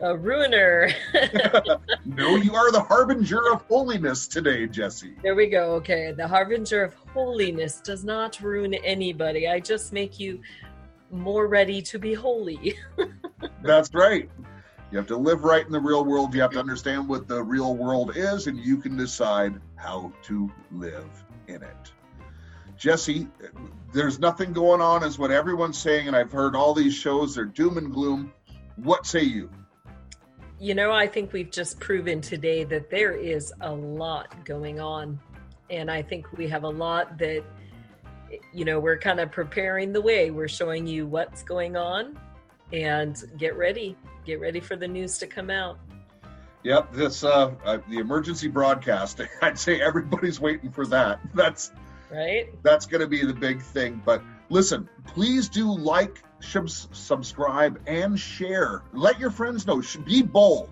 A ruiner. no, you are the harbinger of holiness today, Jesse. there we go. Okay. The harbinger of holiness does not ruin anybody. I just make you more ready to be holy. That's right. You have to live right in the real world. You have to understand what the real world is, and you can decide how to live in it. Jesse, there's nothing going on, is what everyone's saying, and I've heard all these shows, they're doom and gloom. What say you? You know, I think we've just proven today that there is a lot going on. And I think we have a lot that, you know, we're kind of preparing the way. We're showing you what's going on and get ready. Get ready for the news to come out. Yep, this uh, uh the emergency broadcast. I'd say everybody's waiting for that. That's Right? that's going to be the big thing. But listen, please do like, subs- subscribe, and share. Let your friends know. Be bold.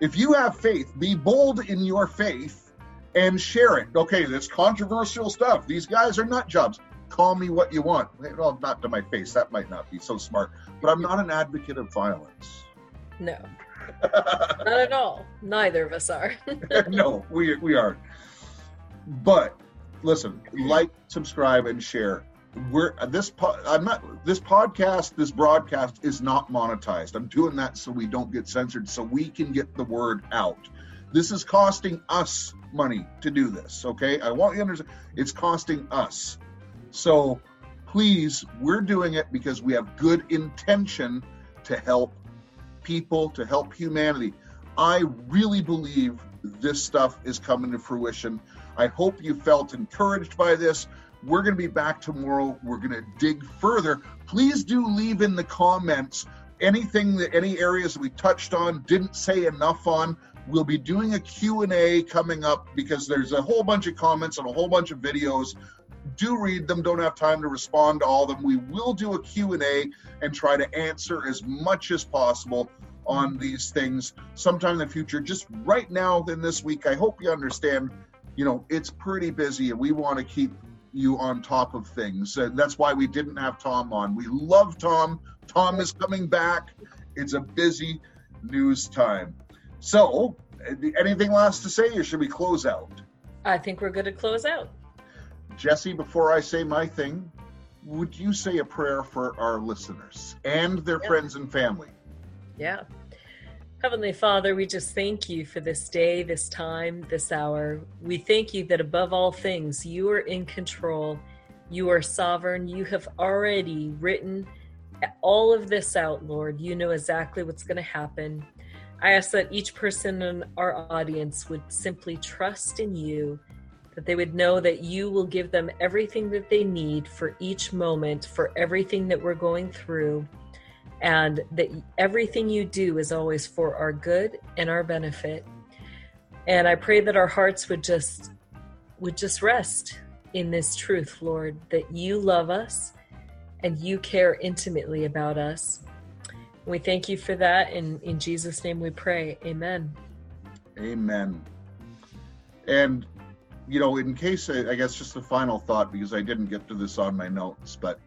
If you have faith, be bold in your faith and share it. Okay, that's controversial stuff. These guys are nut jobs. Call me what you want. Well, not to my face. That might not be so smart. But I'm not an advocate of violence. No, not at all. Neither of us are. no, we we aren't. But listen, like, subscribe, and share. We're uh, this. Po- I'm not. This podcast, this broadcast is not monetized. I'm doing that so we don't get censored, so we can get the word out. This is costing us money to do this. Okay, I want you to understand. It's costing us. So please, we're doing it because we have good intention to help people, to help humanity. I really believe this stuff is coming to fruition. I hope you felt encouraged by this. We're going to be back tomorrow. We're going to dig further. Please do leave in the comments anything that any areas that we touched on, didn't say enough on. We'll be doing a Q&A coming up because there's a whole bunch of comments and a whole bunch of videos. Do read them. Don't have time to respond to all of them. We will do a Q&A and try to answer as much as possible on these things sometime in the future. Just right now in this week, I hope you understand, you know, it's pretty busy and we want to keep you on top of things. And that's why we didn't have Tom on. We love Tom. Tom is coming back. It's a busy news time. So, uh, anything last to say or should we close out? I think we're good to close out. Jesse, before I say my thing, would you say a prayer for our listeners and their Yeah. friends and family? Yeah. Heavenly Father, we just thank you for this day, this time, this hour. We thank you that above all things, you are in control. You are sovereign. You have already written all of this out, Lord. You know exactly what's going to happen. I ask that each person in our audience would simply trust in you, that they would know that you will give them everything that they need for each moment, for everything that we're going through and that everything you do is always for our good and our benefit. And i pray that our hearts would just would just rest in this truth lord that you love us and you care intimately about us. We thank you for that and in jesus name we pray. Amen. Amen. And, you know, in case, I I guess just a final thought, because I didn't get to this on my notes, but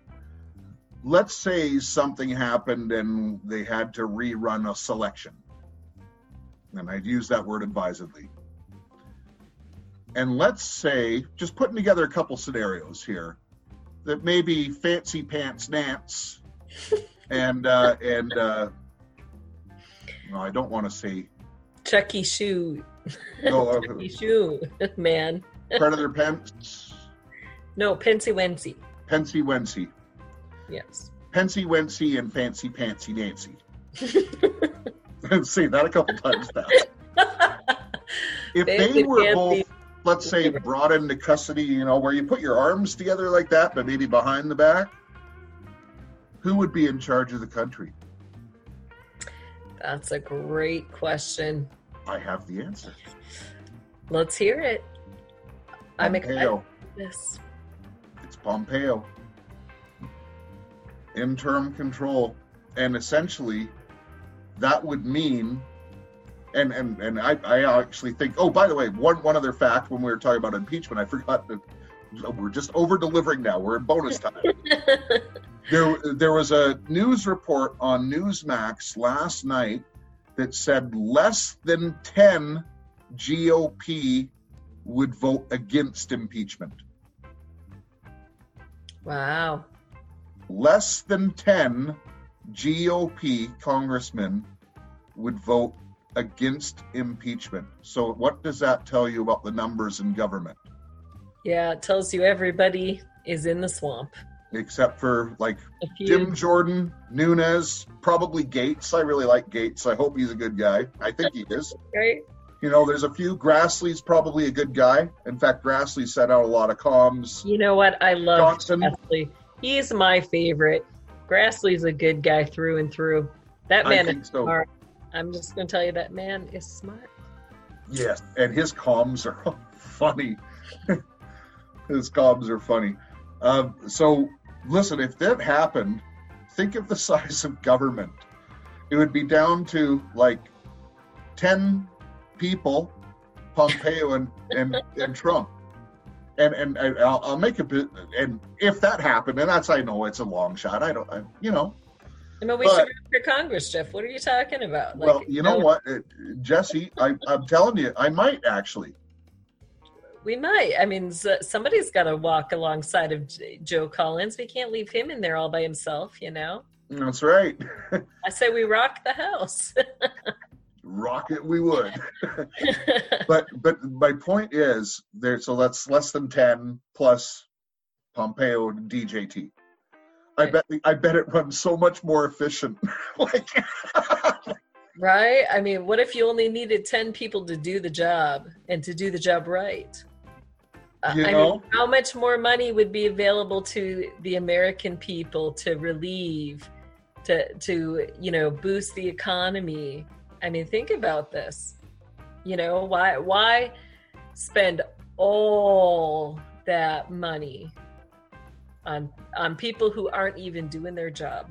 let's say something happened and they had to rerun a selection. And I'd use that word advisedly. And let's say, just putting together a couple scenarios here, that maybe Fancy Pants Nance and, uh, and, uh, no, I don't want to say chucky shoe No, uh, chucky shoe man. Predator Pence, no pensy wency. Pensy Wency, yes Pensy Wency, and Fancy Pantsy Nancy. Let's say that a couple times fast. If they were both, let's say, brought into custody, you know, where you put your arms together like that, but maybe behind the back, who would be in charge of the country? that's a great question I have the answer. let's hear it i'm excited Pompeo. for It's Pompeo. Interim control. And essentially, that would mean, and and, and I, I actually think, oh, by the way, one, one other fact when we were talking about impeachment, I forgot to oh, we're just over delivering now. We're in bonus time. there, there was a news report on Newsmax last night that said less than 10 GOP would vote against impeachment. wow. Less than 10 GOP congressmen would vote against impeachment. So, what does that tell you about the numbers in government? Yeah, it tells you everybody is in the swamp. Except for like Jim Jordan, Nunes, probably Gaetz. I really like Gaetz. I hope he's a good guy. I think he is. right? You know, there's a few. Grassley's probably a good guy. In fact, Grassley set out a lot of comms. You know what? I love Johnson. Grassley. He's my favorite. Grassley's a good guy through and through. That man is so. smart. I'm just going to tell you that man is smart. Yes, and his comms are funny. his comms are funny. Um, so, listen, if that happened, think of the size of government. It would be down to like 10 people, Pompeo and, and, and Trump. And and I'll, I'll make a bit. And if that happened, and that's I know it's a long shot. I don't, I, you know. I mean, we But- should run for Congress, Jeff. What are you talking about? Like, well, you know what, uh, Jesse, I, I'm telling you, I might actually. We might. I mean, somebody's got to walk alongside of Joe Collins. We can't leave him in there all by himself, you know? That's right. I say we rock the house. Rock it, we would. but but my point is there. So that's less than ten plus Pompeo and DJT. I bet I bet it runs so much more efficient. like right? I mean, what if you only needed 10 people to do the job and to do the job right? Uh, You I know? mean, how much more money would be available to the American people to relieve, to, to you know, boost the economy? I mean, think about this. You know, why why spend all that money on on people who aren't even doing their job?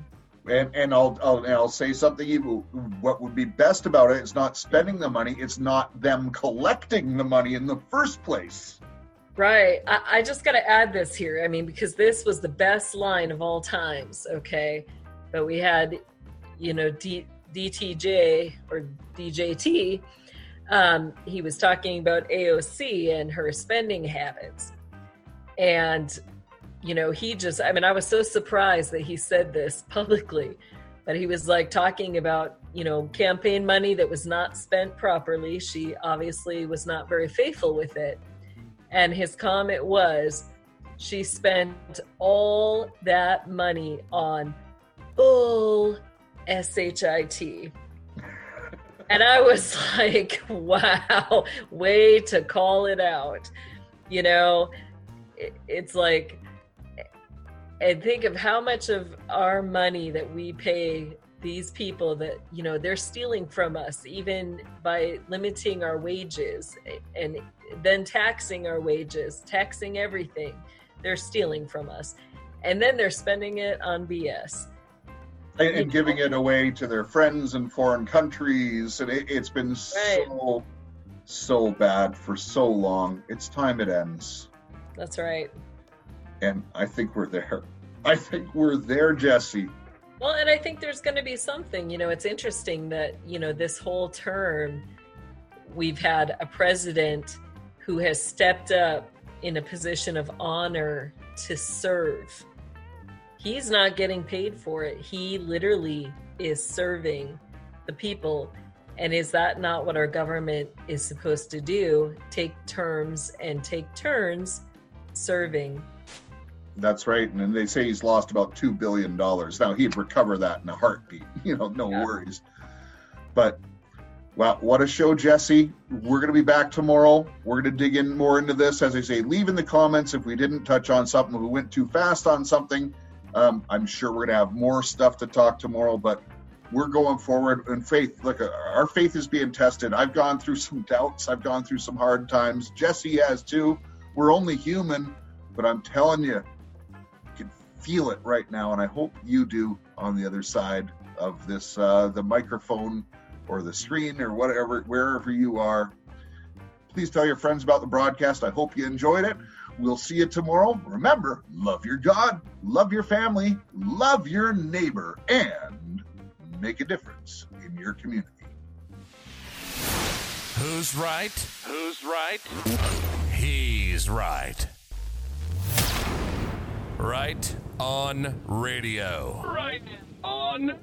and and I'll I'll, and I'll say something. even- What would be best about it is not spending the money. It's not them collecting the money in the first place. Right. I, I just got to add this here. I mean, because this was the best line of all times. Okay. But we had, you know, D, DTJ or DJT. Um, he was talking about AOC and her spending habits. And, you know, he just, I mean, I was so surprised that he said this publicly, but he was like talking about, you know, campaign money that was not spent properly. She obviously was not very faithful with it. And his comment was, she spent all that money on bull shit. And I was like, wow, way to call it out. You know, it's like, and think of how much of our money that we pay these people that, you know, they're stealing from us, even by limiting our wages and then taxing our wages, taxing everything. They're stealing from us. And then they're spending it on BS. And, and giving it away to their friends in foreign countries and it, it's been so so bad for so long it's time it ends That's right. and i think we're there i think we're there jesse Well, and I think there's going to be something. You know, it's interesting that, you know, this whole term, we've had a president who has stepped up in a position of honor to serve. He's not getting paid for it. He literally is serving the people. And is that not what our government is supposed to do? Take terms and take turns serving. that's right and they say he's lost about two billion dollars now he'd recover that in a heartbeat you know no Yeah. worries but well what a show jesse we're going to be back tomorrow we're going to dig in more into this as i say leave in the comments if we didn't touch on something we went too fast on something um, i'm sure we're going to have more stuff to talk tomorrow but we're going forward in faith. Look uh, our faith is being tested. I've gone through some doubts. I've gone through some hard times. Jesse has too. We're only human but i'm telling you you can feel it right now and i hope you do on the other side of this uh, the microphone or the screen or whatever wherever you are. Please tell your friends about the broadcast. I hope you enjoyed it We'll see you tomorrow. Remember, love your God, love your family, love your neighbor, and make a difference in your community. Who's right? Who's right? He's right. Right on radio. Right on